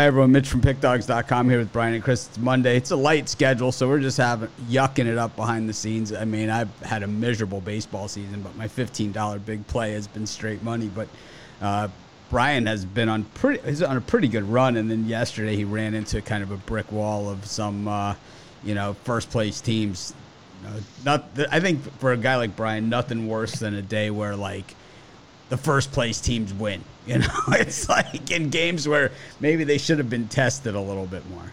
Hi everyone, Mitch from PickDogs.com here with Brian and Chris. It's Monday. It's a light schedule, so we're just having yucking it up behind the scenes. I mean, I've had a miserable baseball season, but my $15 big play has been straight money. But uh, Brian has been on pretty he's on a pretty good run, and then yesterday he ran into kind of a brick wall of some uh, you know first place teams. Know, not I think for a guy like Brian, nothing worse than a day where like the first place teams win. You know, it's like in games where maybe they should have been tested a little bit more.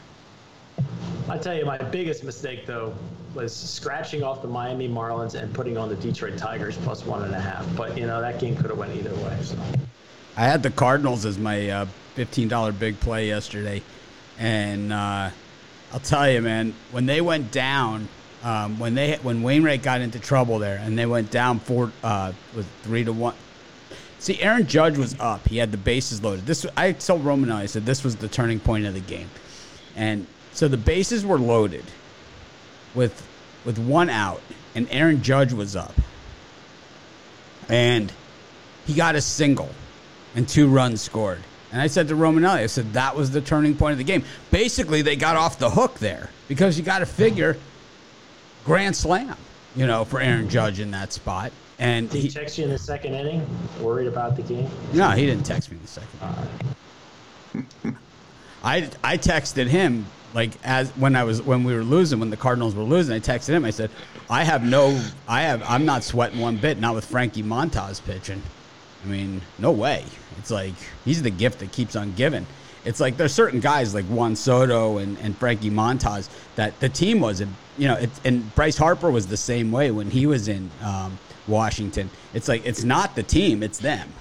I tell you, my biggest mistake though was scratching off the Miami Marlins and putting on the Detroit Tigers plus one and a half. But you know that game could have went either way. So I had the Cardinals as my uh, fifteen dollar big play yesterday, and uh, I'll tell you, man, when they went down, um, when they when Wainwright got into trouble there, and they went down four uh, with three to one, See, Aaron Judge was up. He had the bases loaded. This I told Roman I said this was the turning point of the game, and so the bases were loaded with with one out, and Aaron Judge was up, and he got a single, and two runs scored. And I said to Romanelli, I said that was the turning point of the game. Basically, they got off the hook there because you got to figure grand slam, you know, for Aaron Judge in that spot. And Did he, he text you in the second inning, worried about the game? No, he didn't text me in the second. I I texted him like as when I was when we were losing when the Cardinals were losing. I texted him. I said, I have no, I have, I'm not sweating one bit. Not with Frankie Montas pitching. I mean, no way. It's like he's the gift that keeps on giving. It's like there's certain guys like Juan Soto and, and Frankie Montas that the team was, you know, it, and Bryce Harper was the same way when he was in. Um, Washington. It's like it's not the team, it's them.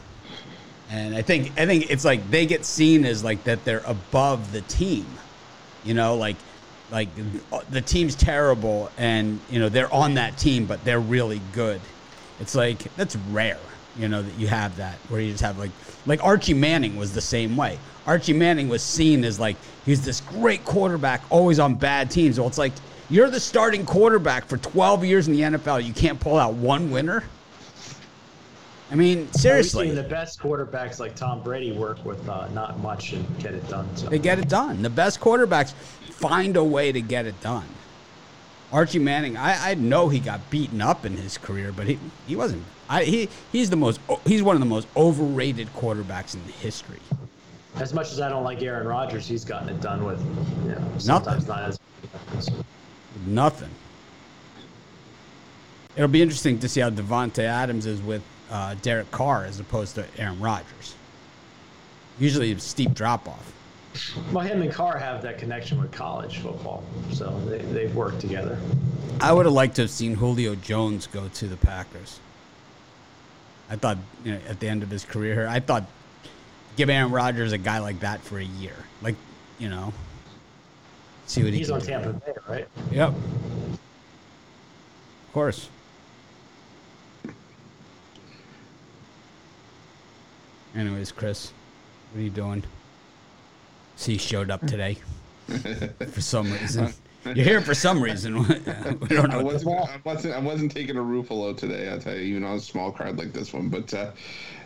And I think I think it's like they get seen as like that they're above the team. You know, like like the team's terrible and you know they're on that team but they're really good. It's like that's rare, you know, that you have that where you just have like like Archie Manning was the same way. Archie Manning was seen as like he's this great quarterback always on bad teams. Well, it's like you're the starting quarterback for 12 years in the NFL. You can't pull out one winner. I mean, seriously. the best quarterbacks like Tom Brady work with uh, not much and get it done. So. They get it done. The best quarterbacks find a way to get it done. Archie Manning, I, I know he got beaten up in his career, but he, he wasn't. I, he he's the most he's one of the most overrated quarterbacks in history. As much as I don't like Aaron Rodgers, he's gotten it done with you know, sometimes Nothing. not as. Nothing. It'll be interesting to see how Davante Adams is with uh, Derek Carr as opposed to Aaron Rodgers. Usually, a steep drop off. Well, him and Carr have that connection with college football, so they, they've worked together. I would have liked to have seen Julio Jones go to the Packers. I thought you know, at the end of his career, I thought give Aaron Rodgers a guy like that for a year, like you know, See what He's he on do. Tampa Bay, right? Yep. Of course. Anyways, Chris, what are you doing? See, he showed up today for some reason. You're here for some reason. we don't know. I wasn't, I wasn't. I wasn't taking a Ruffalo today. I tell you, even on a small card like this one. But uh,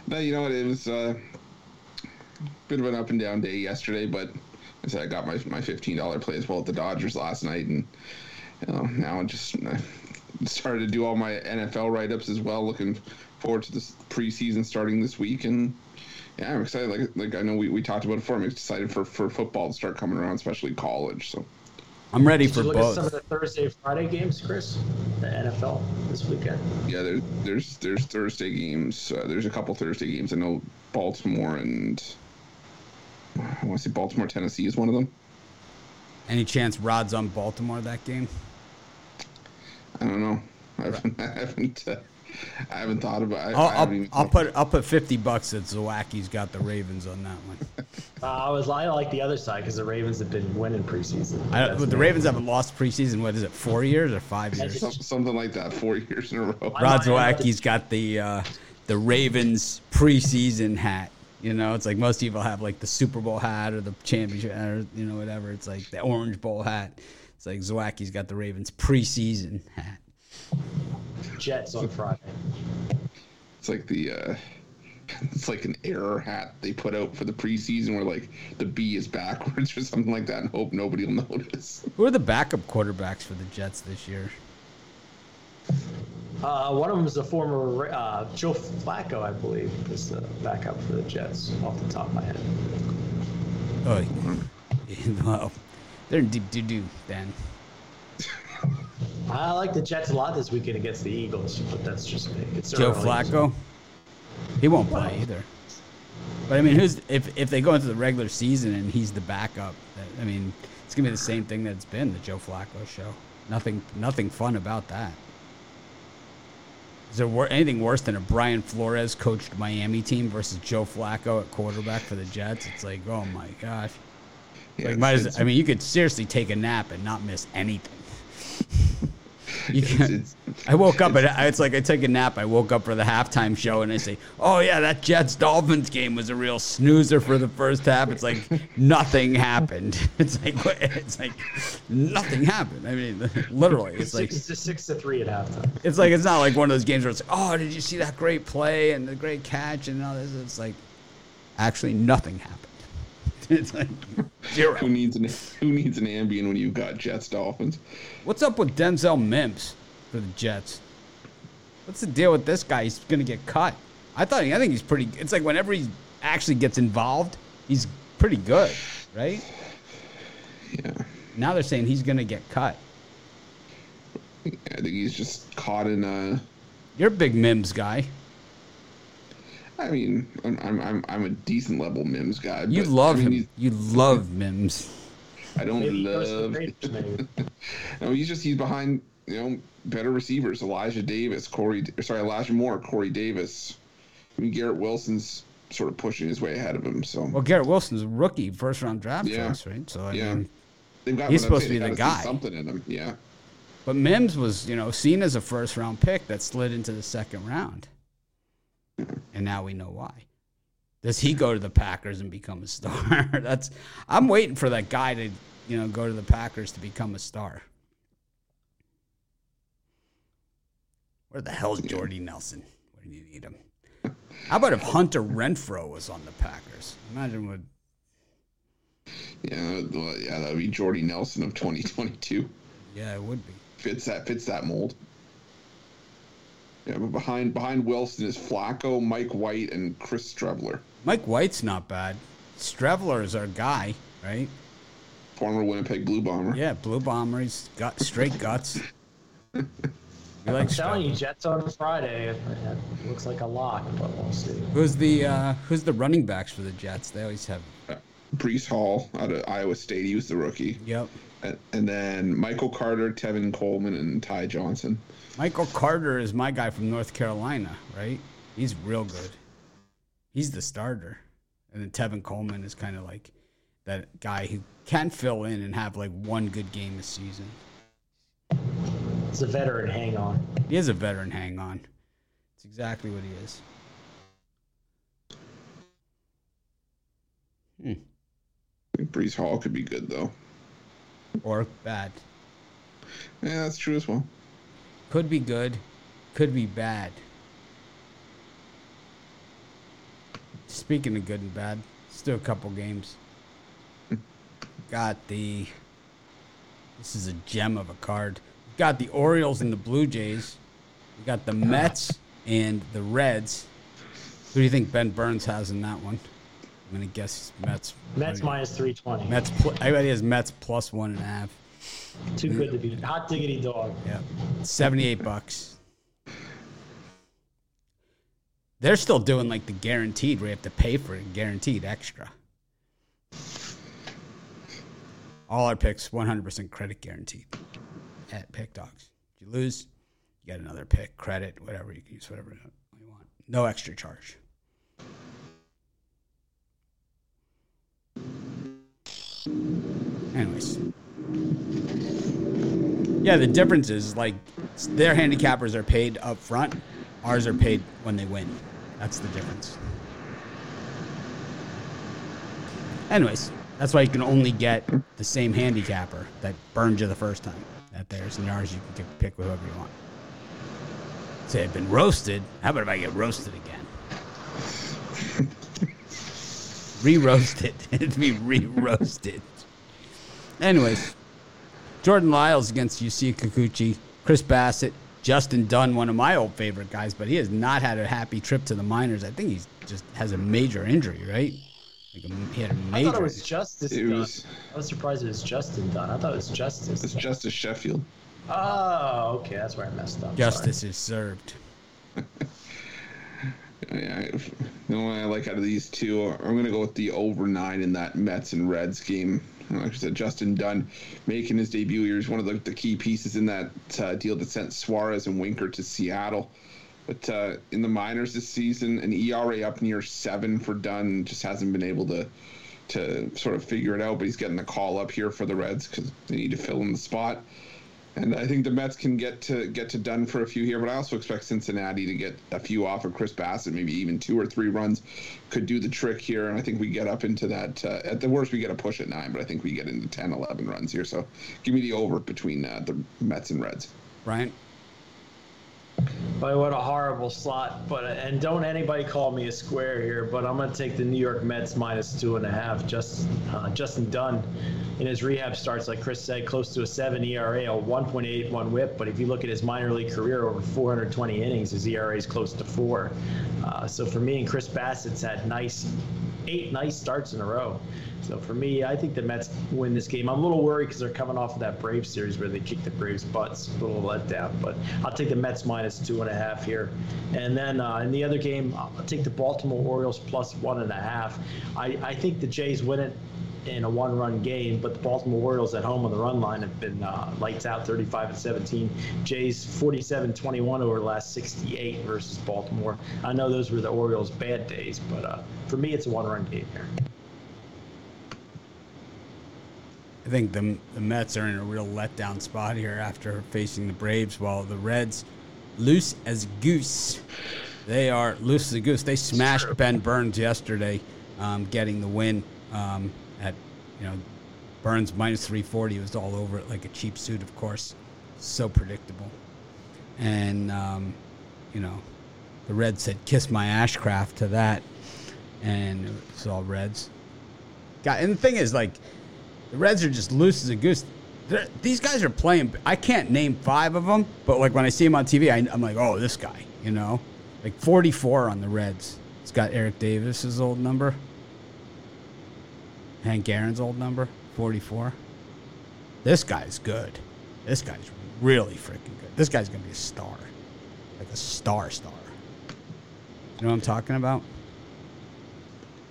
no, you know what? It was a uh, bit of an up and down day yesterday, but I said I got my my fifteen dollar play as well at the Dodgers last night, and you know now I just I started to do all my NFL write ups as well. Looking forward to this preseason starting this week, and yeah, I'm excited. Like like I know we, we talked about it before. I'm excited for for football to start coming around, especially college. So. I'm ready Did for you look both. At some of the Thursday, Friday games, Chris. The NFL this weekend. Yeah, there, there's there's Thursday games. Uh, there's a couple Thursday games. I know Baltimore and I want to say Baltimore, Tennessee is one of them. Any chance Rod's on Baltimore that game? I don't know. I haven't. I haven't, uh, I haven't thought about. it. I'll, I'll, I'll put I'll put fifty bucks that Zawacki's got the Ravens on that one. uh, I was I like the other side because the Ravens have been winning preseason. I, the Ravens haven't lost preseason. What is it? Four years or five years? Something like that. Four years in a row. Rod Zawacki's got the uh, the Ravens preseason hat. You know, it's like most people have like the Super Bowl hat or the championship or you know whatever. It's like the Orange Bowl hat. It's like Zawacki's got the Ravens preseason hat. Jets on Friday. It's like the uh, it's like an error hat they put out for the preseason where like the B is backwards or something like that and hope nobody will notice. Who are the backup quarterbacks for the Jets this year? Uh, one of them is a former uh, Joe Flacco, I believe, is the backup for the Jets off the top of my head. Oh, well, they're in deep doo doo, Dan. I like the Jets a lot this weekend against the Eagles, but that's just me. It's Joe early. Flacco, he won't play either. But I mean, who's if if they go into the regular season and he's the backup? I mean, it's gonna be the same thing that it's been the Joe Flacco show. Nothing, nothing fun about that. Is there wor- anything worse than a Brian Flores coached Miami team versus Joe Flacco at quarterback for the Jets? It's like, oh my gosh. Yeah, Like, as, I mean, you could seriously take a nap and not miss anything. you it's- can it's- I woke up and it's like I took a nap. I woke up for the halftime show and I say, "Oh yeah, that Jets Dolphins game was a real snoozer for the first half." It's like nothing happened. It's like it's like nothing happened. I mean, literally, it's like six to six to three at halftime. it's like it's not like one of those games where it's like, "Oh, did you see that great play and the great catch and all this?" It's like actually nothing happened. It's like zero. who needs an who needs an Ambien when you've got Jets Dolphins? What's up with Denzel Mims for the Jets? What's the deal with this guy? He's gonna get cut. I thought I think he's pretty. It's like whenever he actually gets involved, he's pretty good, right? Yeah, Now they're saying he's gonna get cut. I think he's just caught in a. You're a big Mims guy. I mean, I'm I'm I'm, I'm a decent level Mims guy. You but, love I mean, him. You love Mims. I don't Maybe he goes to the love. Raiders. No, he's just he's behind you know better receivers. Elijah Davis, Corey, or sorry, Elijah Moore, Corey Davis. I mean, Garrett Wilson's sort of pushing his way ahead of him. So Well, Garrett Wilson's a rookie, first round draft Yeah. choice, right? So I Yeah. mean, got. He's supposed to be the guy. Something in him, yeah. but Mims was you know seen as a first round pick that slid into the second round, and now we know why. Does he go to the Packers and become a star? That's I'm waiting for that guy to you know go to the Packers to become a star. Where the hell's Jordy Nelson? Where do you need him? How about if Hunter Renfrow was on the Packers? Imagine what. Yeah, well, yeah, that would be Jordy Nelson of 2022. Yeah, it would be. Fits that fits that mold. Yeah, but behind behind Wilson is Flacco, Mike White, and Chris Streveler, Mike White's not bad. Streveler is our guy, right? former Winnipeg Blue Bomber. Yeah, Blue Bomber. He's got straight guts. We like I'm telling you, Jets on Friday. It looks like a lock, but we'll see. Who's the uh, who's the running backs for the Jets? They always have. Breece Hall out of Iowa State. He was the rookie. Yep. And, and then Michael Carter, Tevin Coleman, and Ty Johnson. Michael Carter is my guy from North Carolina, right? He's real good. He's the starter, and then Tevin Coleman is kind of like that guy who can fill in and have like one good game a season. It's a veteran. Hang on. He is a veteran. Hang on. It's exactly what he is. Hmm. I think Breece Hall could be good though. Or bad. Yeah, that's true as well. Could be good, could be bad. Speaking of good and bad, still a couple games. Got the. This is a gem of a card. Got the Orioles and the Blue Jays. We got the Mets and the Reds. Who do you think Ben Burns has in that one? I'm gonna guess Mets. Mets minus 320. Mets. Pl- he has Mets plus one and a half. Too good to be hot diggity dog. Yeah. 78 bucks. They're still doing like the guaranteed where you have to pay for it, guaranteed extra. All our picks 100% credit guaranteed at Pick Dogs. If you lose, you get another pick, credit, whatever you can use, whatever you want. No extra charge. Anyways. Yeah, the difference is like their handicappers are paid up front, ours are paid when they win. That's the difference. Anyways, that's why you can only get the same handicapper that burned you the first time at theirs, and ours you can pick whoever you want. Say I've been roasted. How about if I get roasted again? re-roasted. It'd be re-roasted. Anyways, Jordan Lyles against Yusei Kikuchi, Chris Bassitt, Justin Dunn, one of my old favorite guys, but he has not had a happy trip to the minors. I think he just has a major injury, right? Like a, he had a I thought it was Justice It Dunn. was- I was surprised it was Justin Dunn. I thought it was Justice. It's Justus Sheffield. Oh, okay, that's where I messed up. Justice is served. The one I like out of these two, I'm gonna go with the over nine in that Mets and Reds game. Like I said, Justin Dunn making his debut here is one of the, the key pieces in that uh, deal that sent Suarez and Winker to Seattle. But uh, in the minors this season, an ERA up near seven for Dunn just hasn't been able to to sort of figure it out. But he's getting the call up here for the Reds because they need to fill in the spot. And I think the Mets can get to get to done for a few here, but I also expect Cincinnati to get a few off of Chris Bassitt, maybe even two or three runs could do the trick here. And I think we get up into that. Uh, at the worst, we get a push at nine, but I think we get into 10, 11 runs here. So give me the over between uh, the Mets and Reds. Brian? Boy, what a horrible slot! But and don't anybody call me a square here. But I'm gonna take the New York Mets minus two and a half. Just uh, Justin Dunn in his rehab starts, like Chris said, close to a seven ERA, a 1.81 WHIP. But if you look at his minor league career over 420 innings, his ERA is close to four. Uh, so for me and Chris Bassitt's had nice eight nice starts in a row. So for me, I think the Mets win this game. I'm a little worried because they're coming off of that Braves series where they kicked the Braves' butts. A little letdown, but I'll take the Mets minus two and a half here. And then uh, in the other game, I'll take the Baltimore Orioles plus one and a half. I, I think the Jays win it in a one-run game, but the Baltimore Orioles at home on the run line have been uh, lights out, 35 and 17. Jays 47-21 over the last 68 versus Baltimore. I know those were the Orioles' bad days, but uh, for me, it's a one-run game here. I think the, the Mets are in a real letdown spot here after facing the Braves, while the Reds, loose as goose, they are loose as a goose. They smashed Ben Burns yesterday, um, getting the win um, at, you know, Burns minus 340 was all over it like a cheap suit, of course. So predictable. And, um, you know, the Reds said, kiss my Ashcraft to that. And it was all Reds. God, and the thing is, like, the Reds are just loose as a goose. They're, these guys are playing. I can't name five of them, but like when I see them on TV, I, I'm like, oh, this guy, you know, like 44 on the Reds. It's got Eric Davis's old number, Hank Aaron's old number, 44. This guy's good. This guy's really freaking good. This guy's gonna be a star, like a star star. You know what I'm talking about?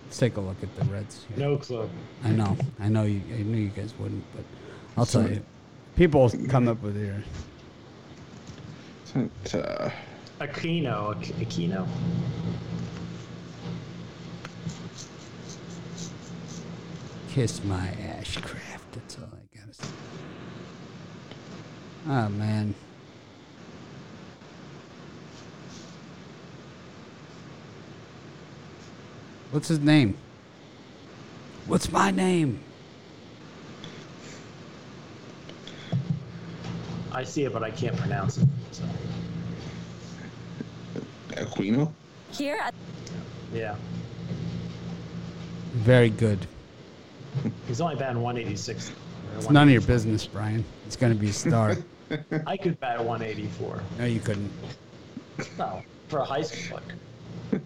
Let's take a look at the Reds. here. No clue. I know, I know you. I knew you guys wouldn't, but I'll tell you. People come up with their. But, uh, Aquino, Aqu- Aquino. Kiss my Ashcraft. That's all I gotta say. Oh man. What's his name? What's my name? I see it, but I can't pronounce it. So, Aquino? Here at yeah, Very good. he's only batting 186. It's none of your business, Brian. It's gonna be a star. I could bat 184. no, you couldn't. No, for a high school player.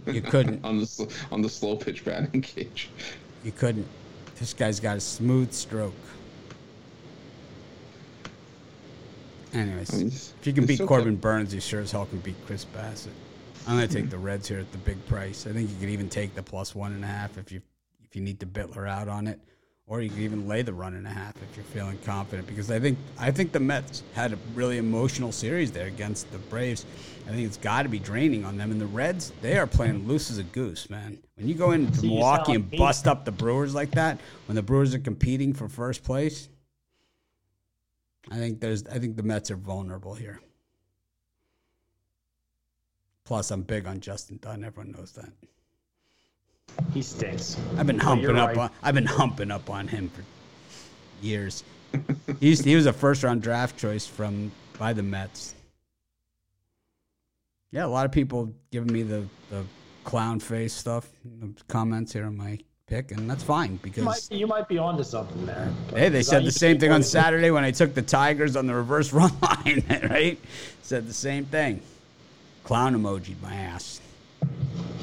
You couldn't. on the on the slow pitch batting cage. You couldn't. This guy's got a smooth stroke. Anyways, I mean, if you can beat Corbin Burnes, you sure as hell can beat Chris Bassitt. I'm gonna take the Reds here at the big price. I think you could even take the plus one and a half if you if you need to Bittler out on it, or you could even lay the run and a half if you're feeling confident. Because I think I think the Mets had a really emotional series there against the Braves. I think it's got to be draining on them. And the Reds, they are playing loose as a goose, man. When you go into you Milwaukee and bust up the Brewers like that, when the Brewers are competing for first place, I think there's I think the Mets are vulnerable here. Plus, I'm big on Justin Dunn. Everyone knows that. He stinks. I've been humping up right. on I've been humping up on him for years. He's, he was a first round draft choice from by the Mets. Yeah, a lot of people giving me the, the clown face stuff, the comments here on my pick, and that's fine You because might, you might be onto something there. hey, they said the same thing on Saturday when I took the Tigers on the reverse run line, right? Said the same thing. Clown emoji my ass.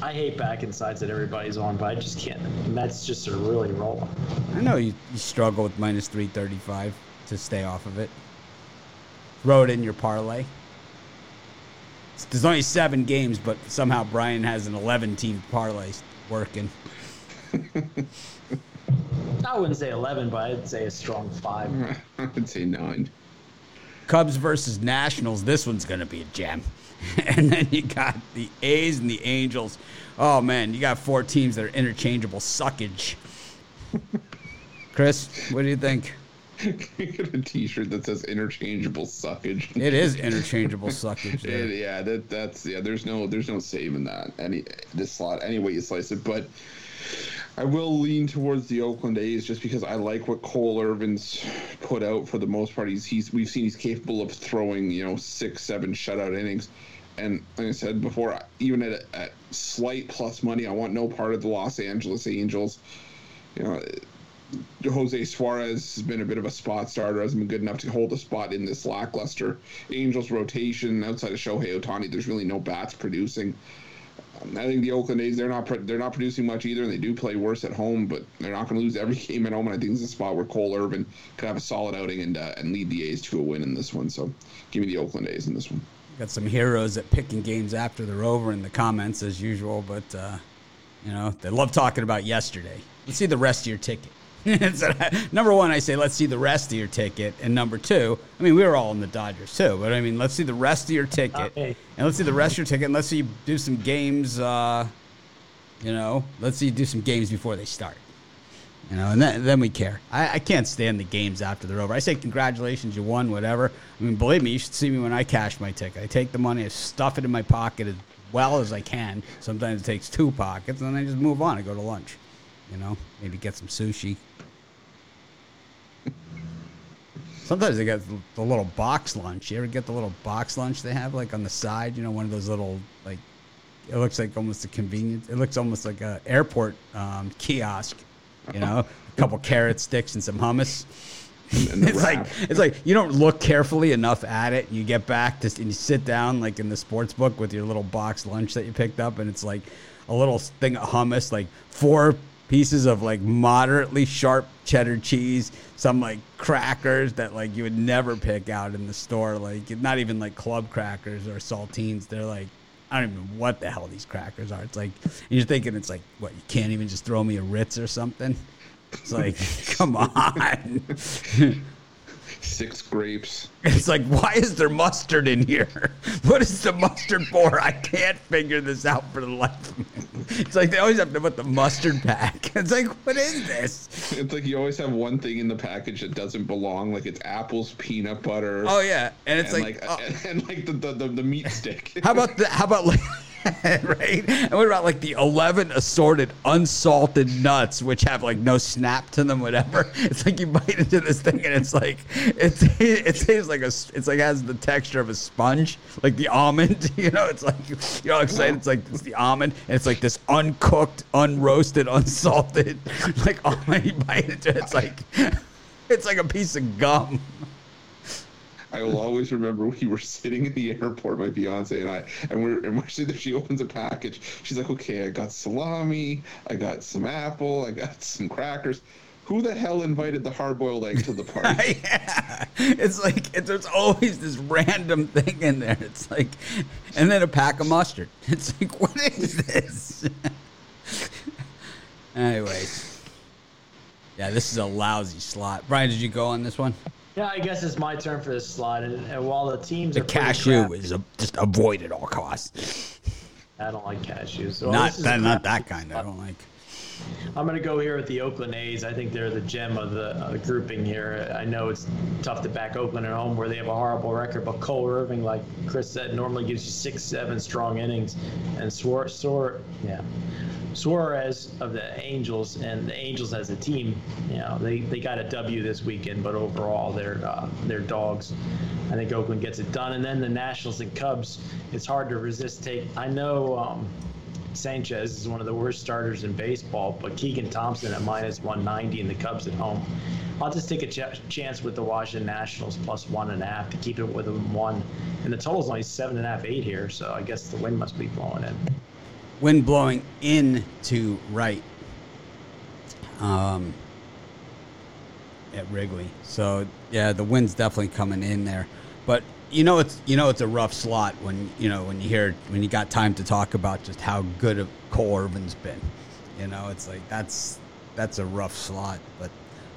I hate back insides that everybody's on, but I just can't. And that's just a really roll. I know you, you struggle with minus 335 to stay off of it. Throw it in your parlay. There's only seven games, but somehow Brian has an 11 team parlay working. I wouldn't say 11, but I'd say a strong five. I'd say nine. Cubs versus Nationals. This one's going to be a gem. and then you got the A's and the Angels. Oh, man, you got four teams that are interchangeable suckage. Chris, what do you think? Get a T-shirt that says interchangeable suckage. It is interchangeable suckage. It- yeah, that that's yeah. There's no there's no saving that any this slot any way you slice it. But I will lean towards the Oakland A's just because I like what Cole Irvin's put out for the most part. He's he's we've seen he's capable of throwing you know six seven shutout innings. And like I said before, even at, at slight plus money, I want no part of the Los Angeles Angels. You know, Jose Suarez has been a bit of a spot starter, hasn't been good enough to hold a spot in this lackluster Angels rotation. Outside of Shohei Ohtani, there's really no bats producing. Um, I think the Oakland A's they're not they're not producing much either, and they do play worse at home, but they're not going to lose every game at home. And I think this is a spot where Cole Irvin could have a solid outing and uh, and lead the A's to a win in this one. So give me the Oakland A's in this one. Got some heroes at picking games after they're over in the comments as usual, but uh, you know they love talking about yesterday. Let's see the rest of your ticket. Number one, I say let's see the rest of your ticket, and number two, I mean we were all in the Dodgers too, but I mean let's see the rest of your ticket, Okay. and let's see the rest of your ticket, and let's see you do some games. Uh, you know, let's see you do some games before they start. You know, and then, then we care. I, I can't stand the games after they're over. I say congratulations, you won, whatever. I mean, believe me, you should see me when I cash my ticket. I take the money, I stuff it in my pocket as well as I can. Sometimes it takes two pockets, and then I just move on. I go to lunch. You know, maybe get some sushi. Sometimes they get the little box lunch. You ever get the little box lunch they have like on the side? You know, one of those little like it looks like almost a convenience. It looks almost like a airport um, kiosk. You know, a couple carrot sticks and some hummus. It's like it's like you don't look carefully enough at it. You get back to and you sit down like in the sports book with your little box lunch that you picked up, and it's like a little thing of hummus, like four pieces of like moderately sharp cheddar cheese, some like crackers that like you would never pick out in the store, like not even like club crackers or saltines. They're like I don't even know what the hell these crackers are. It's like you're thinking it's like what you can't even just throw me a Ritz or something. It's like, come on. Six grapes. It's like, why is there mustard in here? What is the mustard for? I can't figure this out for the life of me. It's like they always have to put the mustard pack. It's like, what is this? It's like you always have one thing in the package that doesn't belong, like it's apples, peanut butter. Oh yeah, and it's and like, like, oh, uh, and, and like the, the, the, the meat stick. how about the, how about like, right? And what about like the eleven assorted unsalted nuts, which have like no snap to them, whatever? It's like you bite into this thing and it's like it's it tastes like a it's like has the texture of a sponge, like the almond. You know, it's like you're all excited. It's like it's the almond, and it's like this uncooked, unroasted, unsalted, like almond. You bite into it, it's like it's like a piece of gum. I will always remember we were sitting in the airport, my fiance and I, and we're and we're sitting there. She opens a package. She's like, "Okay, I got salami, I got some apple, I got some crackers." Who the hell invited the hard-boiled egg to the party? yeah, it's like it's, there's always this random thing in there. It's like, and then a pack of mustard. It's like, what is this? Anyways, yeah, this is a lousy slot. Brian, did you go on this one? Yeah, I guess it's my turn for this slide. And, and while the teams The are cashew crap- is a, just avoid at all costs. I don't like cashews. Well, not that, not that kind. I don't like. I'm going to go here with the Oakland A's. I think they're the gem of the, uh, grouping here. I know it's tough to back Oakland at home where they have a horrible record, but Cole Irving, like Chris said, normally gives you six, seven strong innings. And Suar, Suar, yeah, Suarez of the Angels and the Angels as a team, you know, they, they got a W this weekend, but overall they're uh, they're dogs. I think Oakland gets it done. And then the Nationals and Cubs, it's hard to resist. Take I know. Um, Sanchez is one of the worst starters in baseball, but Keegan Thompson at minus 190 and the Cubs at home. I'll just take a ch- chance with the Washington Nationals plus one and a half to keep it within one. And the total's only seven and a half, eight here, so I guess the wind must be blowing in. Wind blowing in to right. Um, at Wrigley. So yeah, the wind's definitely coming in there. But you know it's you know it's a rough slot when you know when you hear when you got time to talk about just how good Irvin's been. You know, it's like that's that's a rough slot. But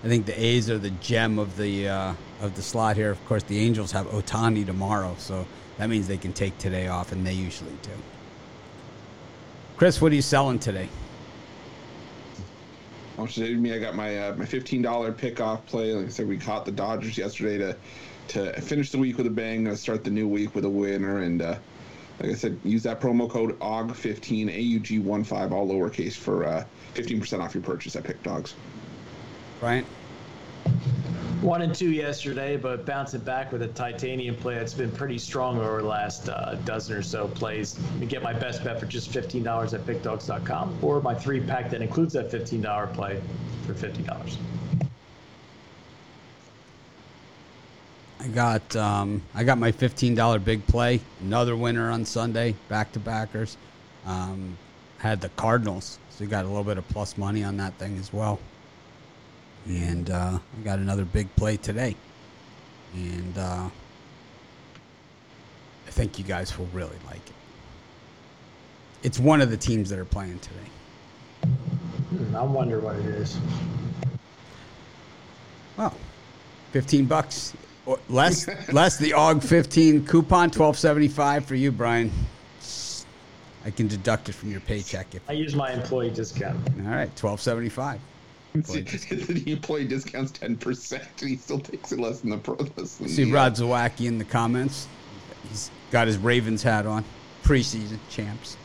I think the A's are the gem of the uh, of the slot here. Of course, the Angels have Ohtani tomorrow, so that means they can take today off, and they usually do. Chris, what are you selling today? Much did me? I got my uh, my fifteen dollar pick off play. Like I said, we caught the Dodgers yesterday to to finish the week with a bang. Uh, start the new week with a winner, and uh, like I said, use that promo code AUG15 AUG15 all lowercase for uh, fifteen percent off your purchase at Pick Dogs. Brian. One and two yesterday, but bouncing back with a titanium play that's been pretty strong over the last uh, dozen or so plays. You get my best bet for just $15 at pickdogs.com or my three pack that includes that $15 play for $50. I got um, I got my fifteen dollar big play. Another winner on Sunday, back to backers. Um, had the Cardinals, so you got a little bit of plus money on that thing as well. And uh, I got another big play today, and uh, I think you guys will really like it. It's one of the teams that are playing today. Hmm, I wonder what it is. Well, fifteen bucks or less less the AUG fifteen coupon twelve seventy five for you, Brian. I can deduct it from your paycheck if I use my employee discount. all right, twelve seventy five. the employee discounts ten percent, and he still takes it less than the pro. Less than See the, Rod Zawacki in the comments. He's got his Ravens hat on. Preseason champs.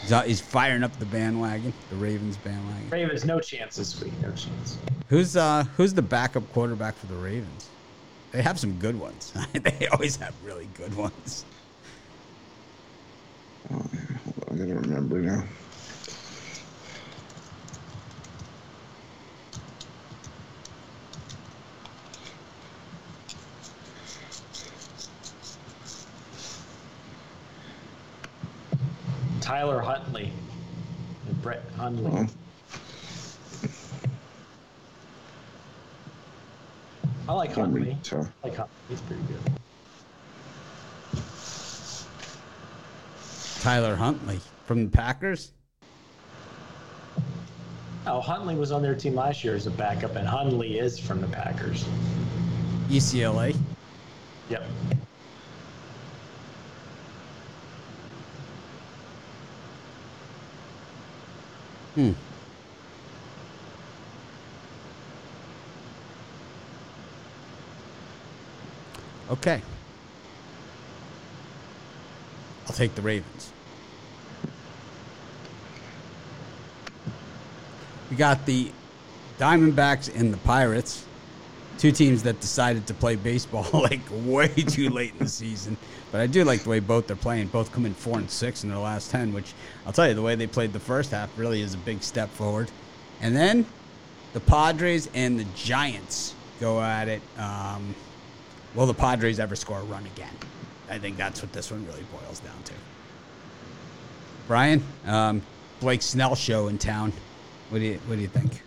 He's, out- he's firing up the bandwagon, the Ravens bandwagon. Ravens, no chance this week. No chance. Who's uh who's the backup quarterback for the Ravens? They have some good ones. they always have really good ones. Oh, yeah, I gotta remember now. Tyler Huntley. And Brett Hundley. Oh, I like Huntley. I like Huntley. He's pretty good. Tyler Huntley from the Packers. Oh, Huntley was on their team last year as a backup, and Hundley is from the Packers. UCLA. Yep. Hmm. Okay. I'll take the Ravens. We got the Diamondbacks and the Pirates, two teams that decided to play baseball like way too late in the season. But I do like the way both they're playing. Both come in four and six in their last ten, which I'll tell you the way they played the first half really is a big step forward. And then the Padres and the Giants go at it. Um, will the Padres ever score a run again? I think that's what this one really boils down to. Brian, um, Blake Snell show in town. What do you What do you think?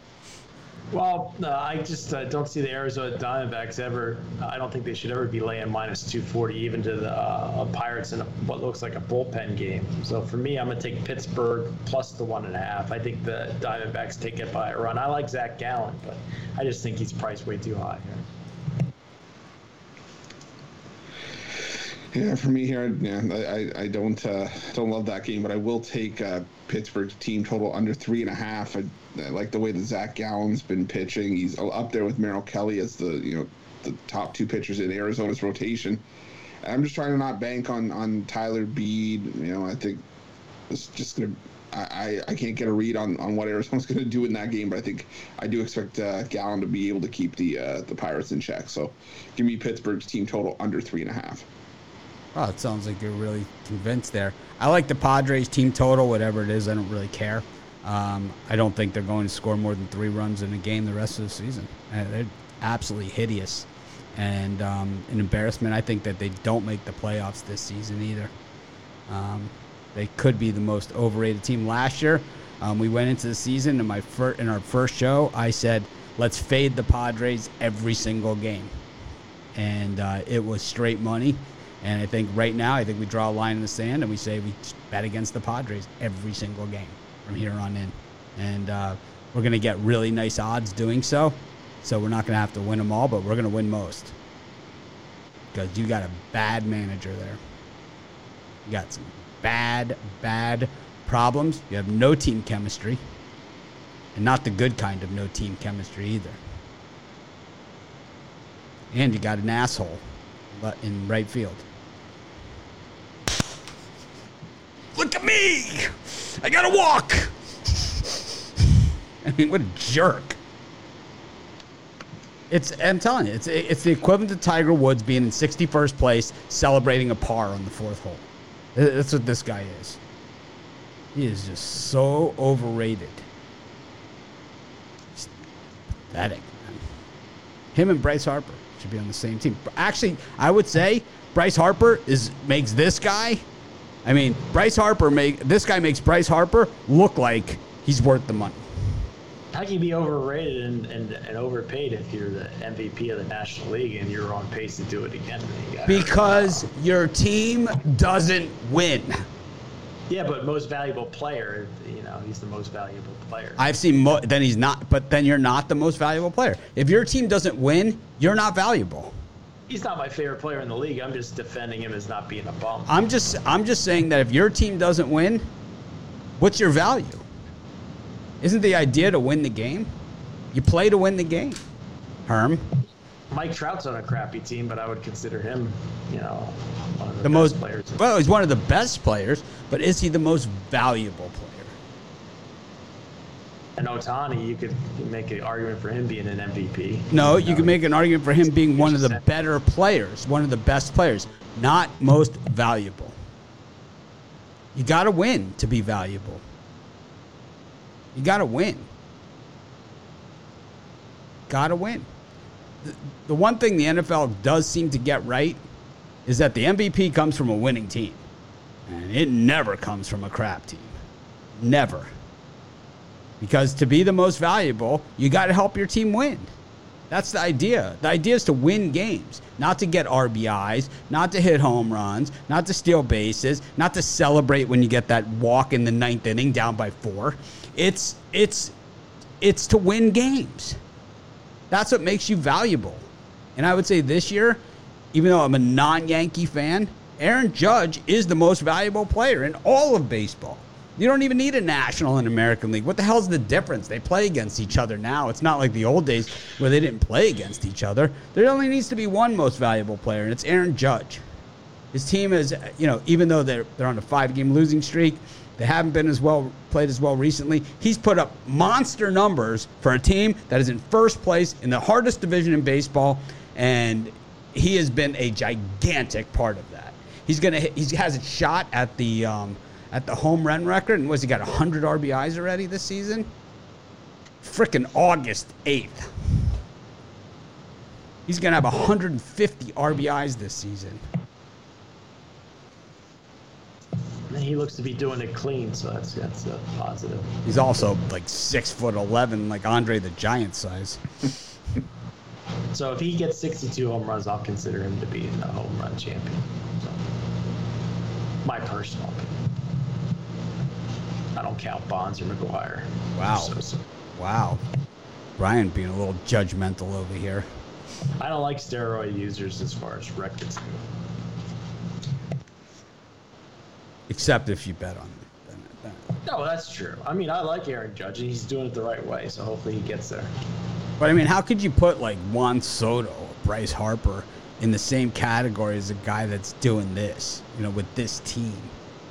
Well, I just uh, don't see the Arizona Diamondbacks ever. I don't think they should ever be laying minus 240 even to the uh, Pirates in what looks like a bullpen game. So for me, I'm going to take Pittsburgh plus the one and a half. I think the Diamondbacks take it by a run. I like Zac Gallen, but I just think he's priced way too high here. Yeah, for me here, yeah, I, I, don't uh, don't love that game, but I will take uh, Pittsburgh's team total under three and a half. I, I like the way that Zac Gallen's been pitching. He's up there with Merrill Kelly as the you know the top two pitchers in Arizona's rotation. I'm just trying to not bank on on Tyler Bead. You know, I think it's just gonna. I, I, can't get a read on, on what Arizona's going to do in that game, but I think I do expect uh, Gallen to be able to keep the uh, the Pirates in check. So, give me Pittsburgh's team total under three and a half. Oh, it sounds like you're really convinced there. I like the Padres team total, whatever it is. I don't really care. Um, I don't think they're going to score more than three runs in a game the rest of the season. Uh, they're absolutely hideous and um, an embarrassment. I think that they don't make the playoffs this season either. Um, they could be the most overrated team. Last year, um, we went into the season in my fir- in our first show. I said, "Let's fade the Padres every single game," and uh, it was straight money. And I think right now, I think we draw a line in the sand and we say we bet against the Padres every single game from here on in. And uh, we're going to get really nice odds doing so. So we're not going to have to win them all, but we're going to win most. Because you got a bad manager there. You got some bad, bad problems. You have no team chemistry. And not the good kind of no team chemistry either. And you got an asshole in right field. Look at me! I gotta walk! I mean, what a jerk. It's I'm telling you, it's it's the equivalent of Tiger Woods being in 61st place, celebrating a par on the fourth hole. That's what this guy is. He is just so overrated. It's pathetic. Him and Bryce Harper should be on the same team. Actually, I would say Bryce Harper is makes this guy. I mean, Bryce Harper make this guy makes Bryce Harper look like he's worth the money. How can you be overrated and, and, and overpaid if you're the MVP of the National League and you're on pace to do it again? Because your team doesn't win. Yeah, but most valuable player, you know, he's the most valuable player. I've seen mo- then he's not, but then you're not the most valuable player. If your team doesn't win, you're not valuable. He's not my favorite player in the league. I'm just defending him as not being a bum. I'm just I'm just saying that if your team doesn't win, what's your value? Isn't the idea to win the game? You play to win the game. Herm. Mike Trout's on a crappy team, but I would consider him, you know, one of the, the most players. Well, he's one of the best players, but is he the most valuable player? And Ohtani, you could make an argument for him being an MVP. No, you, you can make an argument for him being one of the better players, one of the best players, not most valuable. You got to win to be valuable. You got to win. Got to win. The, one thing the NFL does seem to get right is that the MVP comes from a winning team. And it never comes from a crap team. Never. Because to be the most valuable, you got to help your team win. That's the idea. The idea is to win games, not to get RBIs, not to hit home runs, not to steal bases, not to celebrate when you get that walk in the ninth inning down by four. It's it's it's to win games. That's what makes you valuable. And I would say this year, even though I'm a non-Yankee fan, Aaron Judge is the most valuable player in all of baseball. You don't even need a National and American League. What the hell's the difference? They play against each other now. It's not like the old days where they didn't play against each other. There only needs to be one most valuable player, and it's Aaron Judge. His team is, you know, even though they're they're on a five-game losing streak, they haven't been as well played as well recently. He's put up monster numbers for a team that is in first place in the hardest division in baseball, and he has been a gigantic part of that. He's gonna he has a shot at the um, at the home run record, and was he got 100 RBIs already this season? Freaking August 8th. He's gonna have 150 RBIs this season. He looks to be doing it clean, so that's that's a positive. He's also like six foot eleven, like Andre the Giant size. so if he gets 62 home runs, I'll consider him to be the home run champion. So, my personal opinion. I don't count Bonds or McGwire. Wow. So, so. Wow. Brian being a little judgmental over here. I don't like steroid users as far as records go. Except if you bet on it. No, that's true. I mean, I like Aaron Judge, and he's doing it the right way, so hopefully he gets there. But I mean, how could you put like Juan Soto or Bryce Harper in the same category as a guy that's doing this, you know, with this team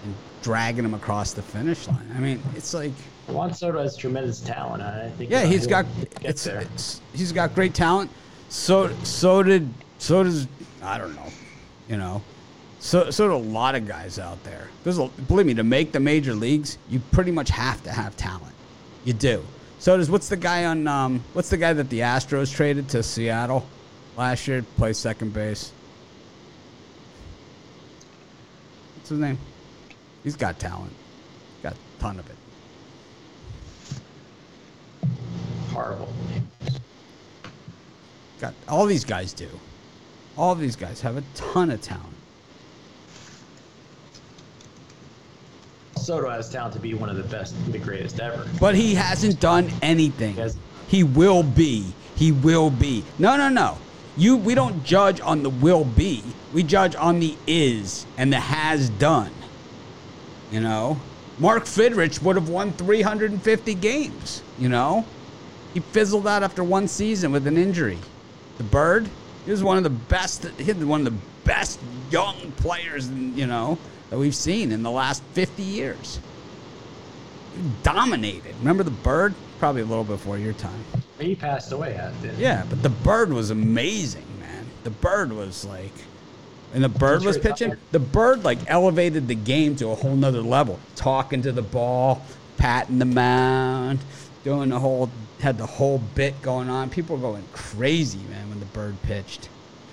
and dragging them across the finish line? I mean, it's like. Juan Soto has tremendous talent. I think. Yeah, he's got. It's, it's, he's got great talent. So so did so does I don't know, you know. So, so do a lot of guys out there. There's a, believe me, to make the major leagues, you pretty much have to have talent. You do. So does what's the guy on? Um, what's the guy that the Astros traded to Seattle last year? Play second base. What's his name? He's got talent. Got a ton of it. Horrible. Got all these guys do. All these guys have a ton of talent. Soto has talent to be one of the best, the greatest ever. But he hasn't done anything. Yes. He will be. He will be. No, no, no. You we don't judge on the will be. We judge on the is and the has done. You know? Mark Fidrych would have won 350 games, you know? He fizzled out after one season with an injury. The Bird, he was one of the best he had one of the best young players, you know, that we've seen in the last 50 years dominated. Remember the bird? Probably a little before your time. He passed away the Yeah, but the bird was amazing, man. The bird was like, and the bird was pitching. The bird like elevated the game to a whole nother level. Talking to the ball, patting the mound, doing the whole had the whole bit going on. People were going crazy, man, when the bird pitched.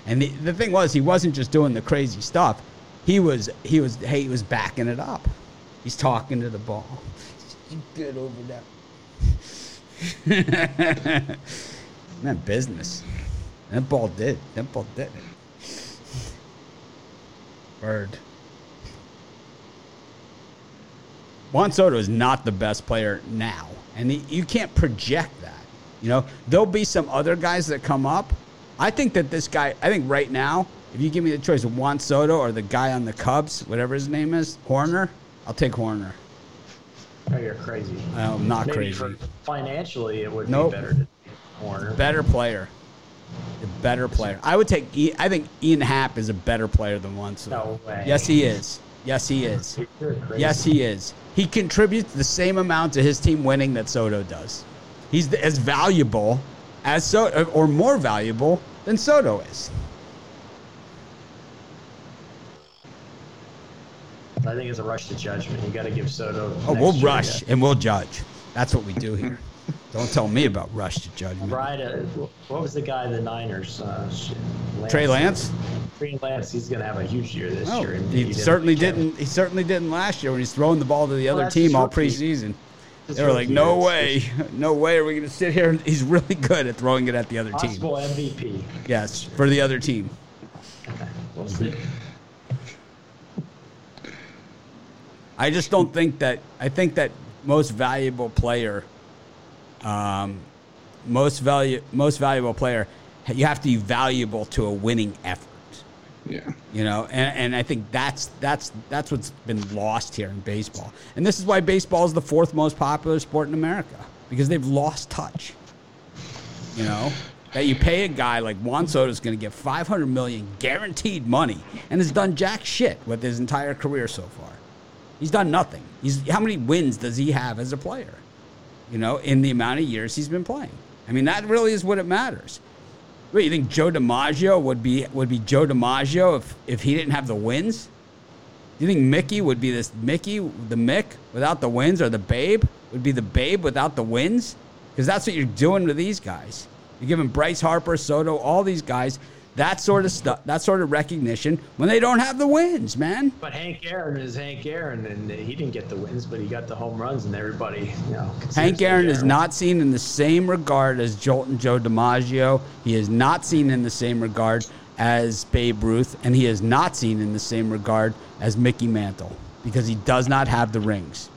And the, the thing was, he wasn't just doing the crazy stuff. He was he was hey, he was backing it up. He's talking to the ball. Get over that. Man, business. That ball did. That ball did. Bird. Juan Soto is not the best player now, and he, you can't project that. You know, there'll be some other guys that come up. I think that this guy. I think right now, if you give me the choice of Juan Soto or the guy on the Cubs, whatever his name is, Hoerner, I'll take Hoerner. Oh, you're crazy. I'm not Maybe crazy. financially, it would Nope. be better to take Hoerner. better player. A better player. I would take. E- I think Ian Happ is a better player than Juan Soto. No way. Yes, he is. Yes, he is. Yes, he is. He contributes the same amount to his team winning that Soto does. He's as valuable as Soto, or more valuable than Soto is. I think it's a rush to judgment. You got to give Soto. Oh, we'll rush yeah. and we'll judge. That's what we do here. Don't tell me about rush to judgment. Right. Uh, what was the guy the Niners? Uh, shit, Trey Lance? Trey Lance. He's going to have a huge year this Oh, year. and he certainly didn't. He certainly didn't last year when he's throwing the ball to the Well, other team all preseason. They were like, "No way, no way are we going to sit here." He's really good at throwing it at the other team. Possible MVP. Yes, for the other team. We'll see. I just don't think that. I think that most valuable player, um, most value, most valuable player, you have to be valuable to a winning effort. Yeah. You know, and, and I think that's that's that's what's been lost here in baseball. And this is why baseball is the fourth most popular sport in America because they've lost touch. You know, that you pay a guy like Juan Soto is going to get 500 million guaranteed money and has done jack shit with his entire career so far. He's done nothing. He's how many wins does he have as a player? You know, in the amount of years he's been playing. I mean, that really is what it matters. Wait, you think Joe DiMaggio would be would be Joe DiMaggio if if he didn't have the wins? Do You think Mickey would be this Mickey, the Mick without the wins, or the Babe would be the Babe without the wins? Because that's what you're doing to these guys. You're giving Bryce Harper, Soto, all these guys that sort of stuff, that sort of recognition when they don't have the wins, man. But Hank Aaron is Hank Aaron, and he didn't get the wins, but he got the home runs, and everybody, you know. Hank Aaron is not seen in the same regard as Joltin' Joe DiMaggio. He is not seen in the same regard as Babe Ruth, and he is not seen in the same regard as Mickey Mantle because he does not have the rings.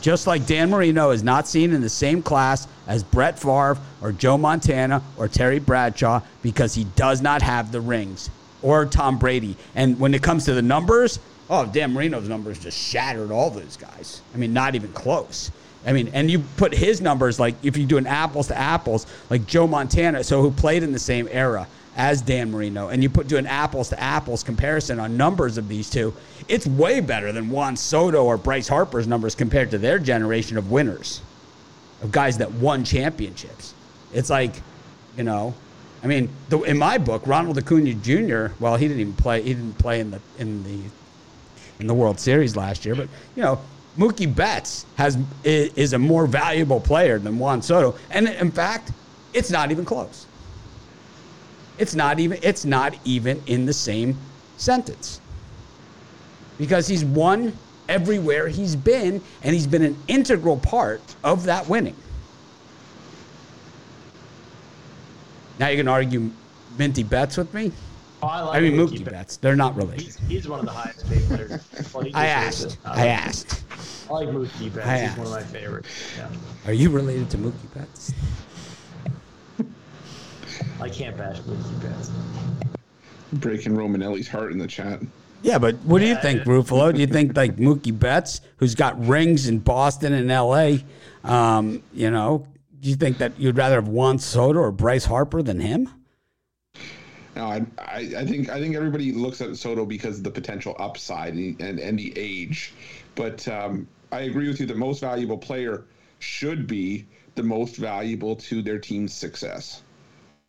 Just like Dan Marino is not seen in the same class as Brett Favre or Joe Montana or Terry Bradshaw because he does not have the rings or Tom Brady. And when it comes to the numbers, oh, Dan Marino's numbers just shattered all those guys. I mean, not even close. I mean, and you put his numbers like if you do an apples to apples, like Joe Montana, so who played in the same era as Dan Marino, and you put do an apples to apples comparison on numbers of these two, it's way better than Juan Soto or Bryce Harper's numbers compared to their generation of winners, of guys that won championships. It's like, you know, I mean, the, in my book, Ronald Acuna Jr. Well, he didn't even play. He didn't play in the in the in the World Series last year, but you know, Mookie Betts has is a more valuable player than Juan Soto, and in fact, it's not even close. It's not even it's not even in the same sentence because he's won everywhere he's been, and he's been an integral part of that winning. Now you can argue Minty Betts with me. Oh, I, like I mean Mookie Mookie Betts. They're not related. He's, he's one of the highest paid players. Well, I asked. I asked. I like Mookie Betts. I He's one of my favorites. Yeah. Are you related to Mookie Betts? I can't bash Mookie Betts. Breaking Romanelli's heart in the chat. Yeah, but what do you Yeah, think, I- Ruffalo? Do you think like Mookie Betts, who's got rings in Boston and L.A., um, you know, do you think that you'd rather have Juan Soto or Bryce Harper than him? No, I, I, I think I think everybody looks at Soto because of the potential upside and and, and the age, but um, I agree with you. The most valuable player should be the most valuable to their team's success,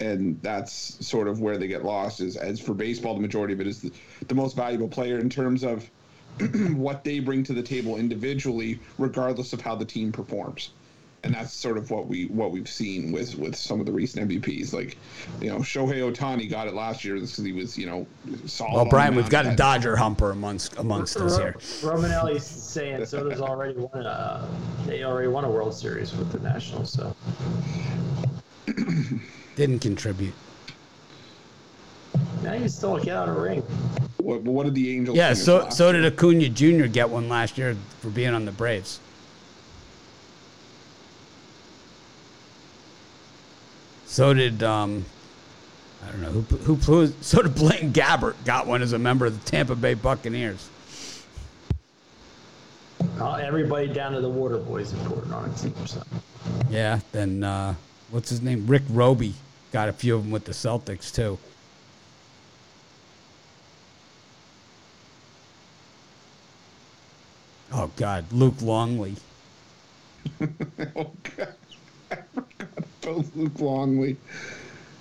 and that's sort of where they get lost. Is as for baseball, the majority of it is the, the most valuable player in terms of what they bring to the table individually, regardless of how the team performs. And that's sort of what we what we've seen with with some of the recent MVPs. Like, you know, Shohei Ohtani got it last year because he was, you know, solid. Well, Brian, we've got a. Dodger humper amongst amongst us here. Romanelli's saying Soto's already won. A, they already won a World Series with the Nationals. So Didn't contribute. now you still get out of ring. What, what did the Angels? Yeah, so so did Acuna Jr. get one last year for being on the Braves. So did um, I don't know who who who. So did Blaine Gabbert got one as a member of the Tampa Bay Buccaneers. Uh, everybody down to the Water Boys important on a team. So Yeah, then uh, what's his name? Rick Robey got a few of them with the Celtics too. Oh God, Luke Longley. oh God, I forgot about Luke Longley.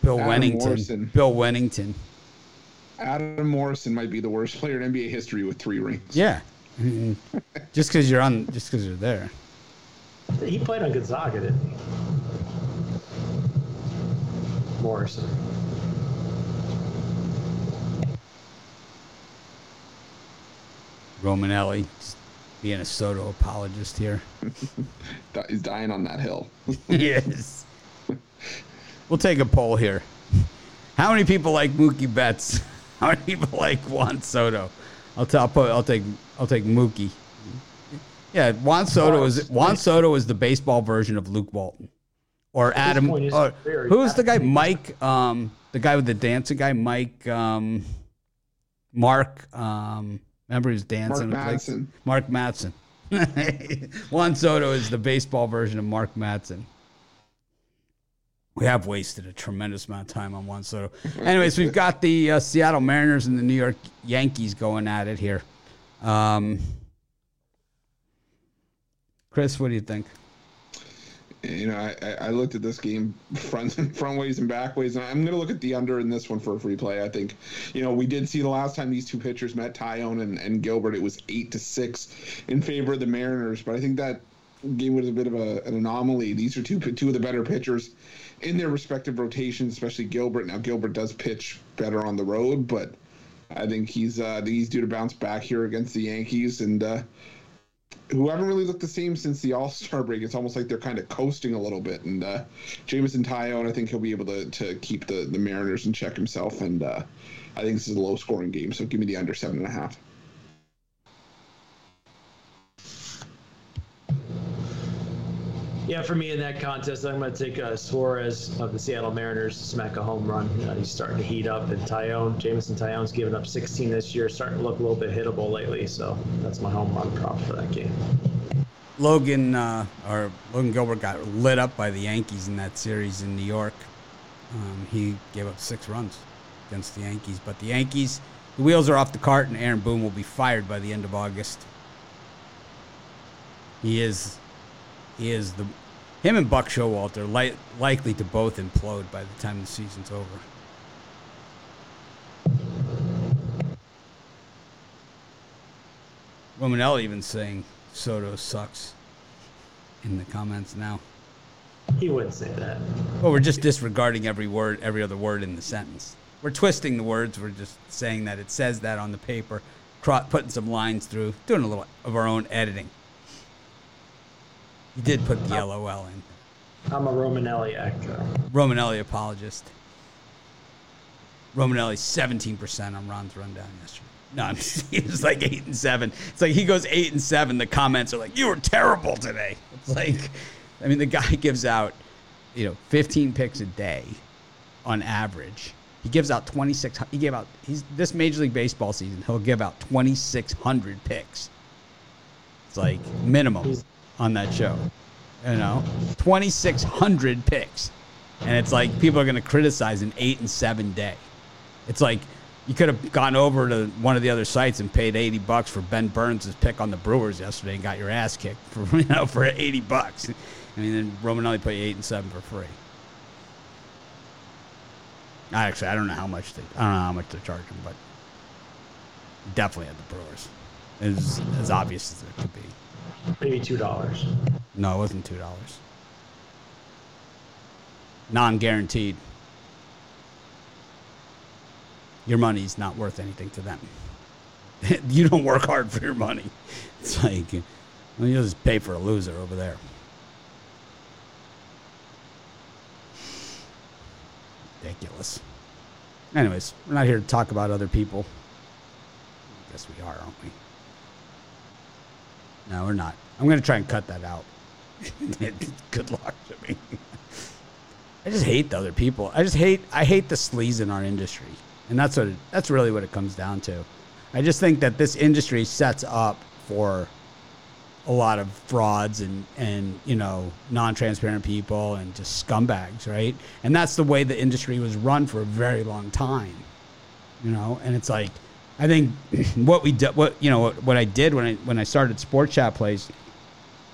Bill Adam Wennington. Morrison. Bill Wennington. Adam Morrison might be the worst player in NBA history with three rings. Yeah. I mean, just because you're on, just because you're there. he played on Gonzaga, didn't he? Morrison. Romanelli, being a Soto apologist here. He's dying on that hill. yes. We'll take a poll here. How many people like Mookie Betts? How many people like Juan Soto? I'll, t- I'll, put, I'll take I'll take Mookie. Yeah, Juan Soto is Juan Soto is the baseball version of Luke Walton, or Adam. Or, career, who's the guy? Mike, um, the guy with the dancing guy, Mike, um, Mark. Um, remember he was dancing. Mark like- Mark Madsen. Juan Soto is the baseball version of Mark Madsen. We have wasted a tremendous amount of time on Juan Soto. Anyways, we've got the uh, Seattle Mariners and the New York Yankees going at it here. Um, Chris, what do you think? You know, I, I- looked at this game front front ways and back ways, and I'm going to look at the under in this one for a free play. I think, you know, we did see the last time these two pitchers met, Taillon and, and Gilbert, it was eight to six in favor of the Mariners. But I think that game was a bit of a, an anomaly. These are two two of the better pitchers in their respective rotations, especially Gilbert. Now Gilbert does pitch better on the road, but I think he's uh, he's due to bounce back here against the Yankees and. Uh, who haven't really looked the same since the All Star break. It's almost like they're kind of coasting a little bit. And uh, Jameson Taillon, I think he'll be able to, to keep the, the Mariners in check himself. And uh, I think this is a low scoring game. So give me the under seven and a half. Yeah, for me in that contest, I'm going to take uh, Suarez of the Seattle Mariners to smack a home run. Uh, he's starting to heat up, and Taillon, Jameson Taillon's given up 16 this year, starting to look a little bit hittable lately. So that's my home run prop for that game. Logan uh, or Logan Gilbert got lit up by the Yankees in that series in New York. Um, he gave up six runs against the Yankees, but the Yankees, the wheels are off the cart, and Aaron Boone will be fired by the end of August. He is, is the Him and Buck Showalter li- likely to both implode by the time the season's over. Romanelli even saying Soto sucks in the comments now. He wouldn't say that. Well, we're just disregarding every word, every other word in the sentence. We're twisting the words. We're just saying that it says that on the paper, putting some lines through, doing a little of our own editing. He did put the oh. LOL in. I'm a Romanelli actor. Uh, Romanelli apologist. Romanelli 17% on Ron's rundown yesterday. No, I'm just, he was like eight and seven. It's like he goes eight and seven. The comments are like, "You were terrible today." It's like, I mean, the guy gives out, you know, 15 picks a day, on average. He gives out 26. He gave out. He's this Major League Baseball season. He'll give out 2,600 picks. It's like minimum He's- on that show. You know, 2,600 picks, and it's like people are going to criticize an eight and seven day. It's like you could have gone over to one of the other sites and paid 80 bucks for Ben Burns' pick on the Brewers yesterday and got your ass kicked for you know for 80 bucks. I mean, then Romanelli put you eight and seven for free. I Actually, I don't know how much they, I don't know how much they're charging, but definitely at the Brewers. As obvious as it could be. Maybe two dollars. No, it wasn't two dollars. Non-guaranteed. Your money's not worth anything to them. you don't work hard for your money. It's like well, you just pay for a loser over there. Ridiculous. Anyways, we're not here to talk about other people. I guess we are, aren't we? No, we're not. I'm going to try and cut that out. Good luck to me. I just hate the other people. I just hate I hate the sleaze in our industry. And that's what that's really what it comes down to. I just think that this industry sets up for a lot of frauds and and you know non-transparent people and just scumbags, right? And that's the way the industry was run for a very long time. You know, and it's like I think what we did, what you know, what, what I did when I when I started Sports Chat Place,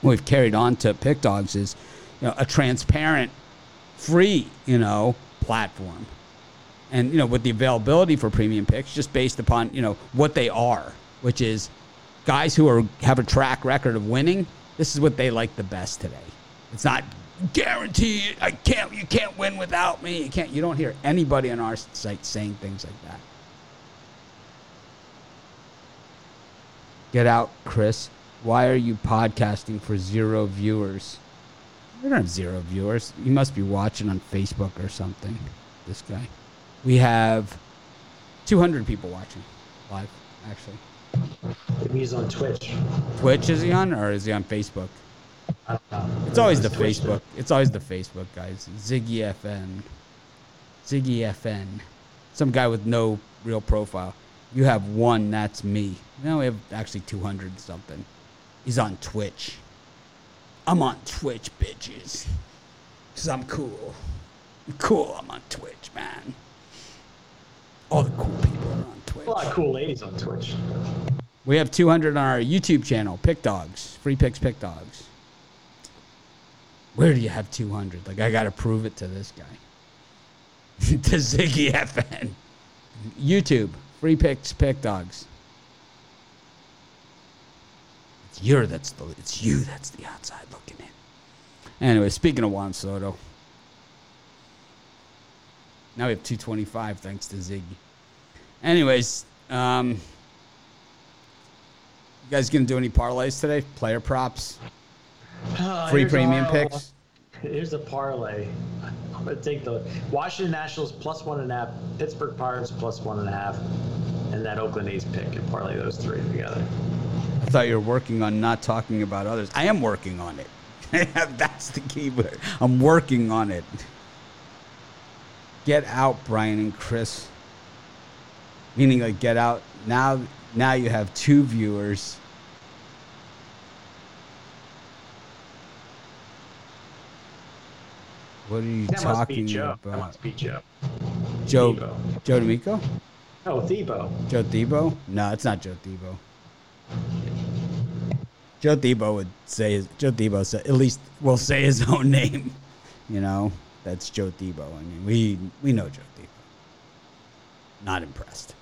what we've carried on to Pick Dogs is, you know, a transparent, free, you know, platform, and you know, with the availability for premium picks, just based upon you know what they are, which is guys who are have a track record of winning. This is what they like the best today. It's not guaranteed. I can't. You can't win without me. You can't. You don't hear anybody on our site saying things like that. Get out, Chris. Why are you podcasting for zero viewers? We don't have zero viewers. You must be watching on Facebook or something. This guy. We have 200 people watching live, actually. He's on Twitch. Twitch is he on, or is he on Facebook? I don't know. It's always the Twitch, Facebook. It's always the Facebook guys. Ziggy FN. Ziggy FN. Some guy with no real profile. You have one, that's me. Now we have actually 200 something. He's on Twitch. I'm on Twitch, bitches. Because I'm cool. I'm cool, I'm on Twitch, man. All the cool people are on Twitch. A lot of cool ladies on Twitch. We have 200 on our YouTube channel, Pick Dogs, Free Picks Pick Dogs. Where do you have 200? Like, I got to prove it to this guy. to Ziggy FN. YouTube, Free Picks Pick Dogs. It's you that's the, it's you that's the outside looking in. Anyway, speaking of Juan Soto, now we have 225 thanks to Ziggy. Anyways, um, you guys gonna do any parlays today? Player props, Uh, free here's premium our- picks. Here's a parlay. I'm gonna take the Washington Nationals plus one and a half, Pittsburgh Pirates plus one and a half, and that Oakland A's pick and parlay those three together. I thought you were working on not talking about others. I am working on it. That's the key word. I'm working on it. Get out, Brian and Chris. Meaning like get out. Now now you have two viewers. What are you That must be talking Joe. That about? must be Joe. Joe Thibault. Joe D'Amico? Oh, Thibault. Joe Thibault? No, it's not Joe Thibault. Joe Thibault would say his, Joe Thibault say, at least will say his own name. You know, that's Joe Thibault. I mean, we we know Joe Thibault. Not impressed.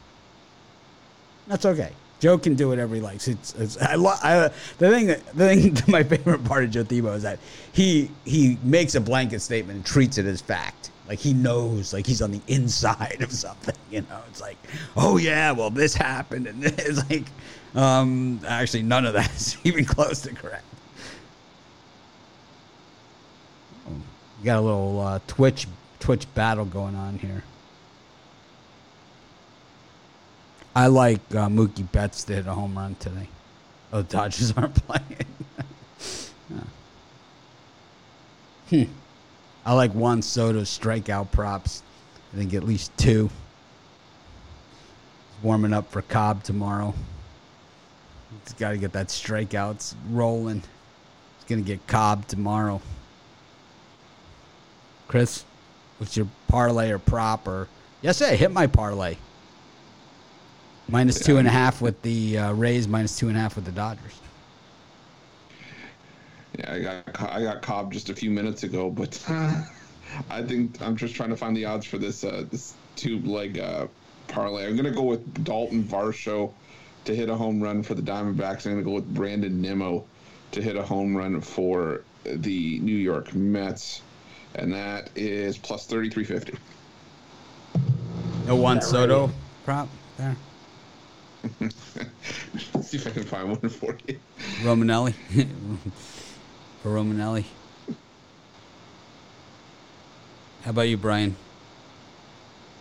That's okay. Joe can do whatever he likes. It's, it's I, lo- I the thing that the thing my favorite part of Joe Thibault is that he he makes a blanket statement and treats it as fact. Like he knows, like he's on the inside of something. You know, it's like, oh yeah, well this happened, and it's like, um, actually none of that is even close to correct. You got a little uh, Twitch Twitch battle going on here. I like uh, Mookie Betts hit a home run today. Oh, the Dodgers aren't playing. hmm. I like Juan Soto's strikeout props. I think at least two. He's warming up for Cobb tomorrow. He's got to get that strikeouts rolling. He's going to get Cobb tomorrow. Chris, what's your parlay or prop or yes, I hit my parlay. Minus two and a half with the uh, Rays, minus two and a half with the Dodgers. Yeah, I got I got Cobb just a few minutes ago, but I think I'm just trying to find the odds for this uh, this two leg uh, parlay. I'm gonna go with Dalton Varsho to hit a home run for the Diamondbacks. I'm gonna go with Brandon Nimmo to hit a home run for the New York Mets, and that is plus thirty three fifty. No Juan Soto prop there. Let's see if I can find one for you. Romanelli. for Romanelli. How about you, Brian?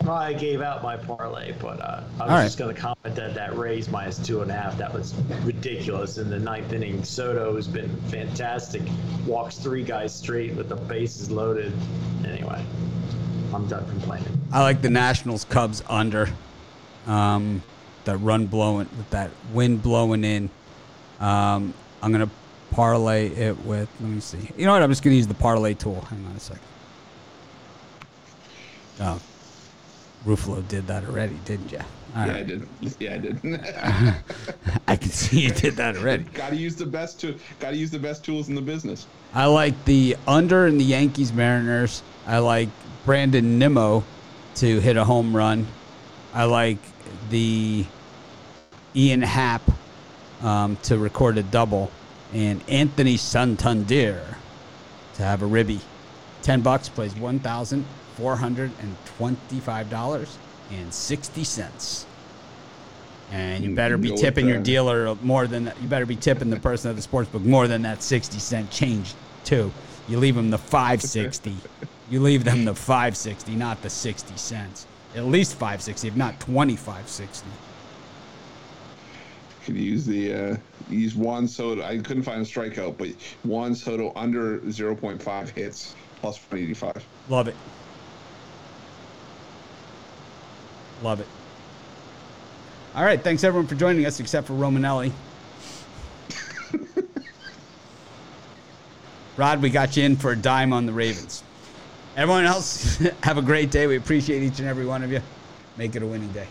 Well, I gave out my parlay, but uh, I was All right. just going to comment that that Rays minus two and a half, that was ridiculous in the ninth inning. Soto has been fantastic. Walks three guys straight with the bases loaded. Anyway, I'm done complaining. I like the Nationals Cubs under. Um, that run blowing with that wind blowing in. Um, I'm gonna parlay it with. Let me see. You know what? I'm just gonna use the parlay tool. Hang on a second. Oh, Ruffalo did that already, didn't you? All Yeah, I right. did. Yeah, I did. I can see you did that already. got to use the best to. Got to use the best tools in the business. I like the under in the Yankees Mariners. I like Brandon Nimmo to hit a home run. I like the Ian Happ um, to record a double, and Anthony Santander to have a ribby. Ten bucks plays one thousand four hundred and twenty-five dollars and sixty cents. And you You better be tipping your dealer more than that. You better be tipping the person at the sports book more than that sixty cent change too. You leave them the five sixty. you leave them the five sixty, not the sixty cents. At least five sixty, if not twenty five sixty. Could use the uh, use Juan Soto. I couldn't find a strikeout, but Juan Soto under 0.5 hits plus 185. Love it. Love it. All right, thanks everyone for joining us, except for Romanelli. Rod, we got you in for a dime on the Ravens. Everyone else, have a great day. We appreciate each and every one of you. Make it a winning day.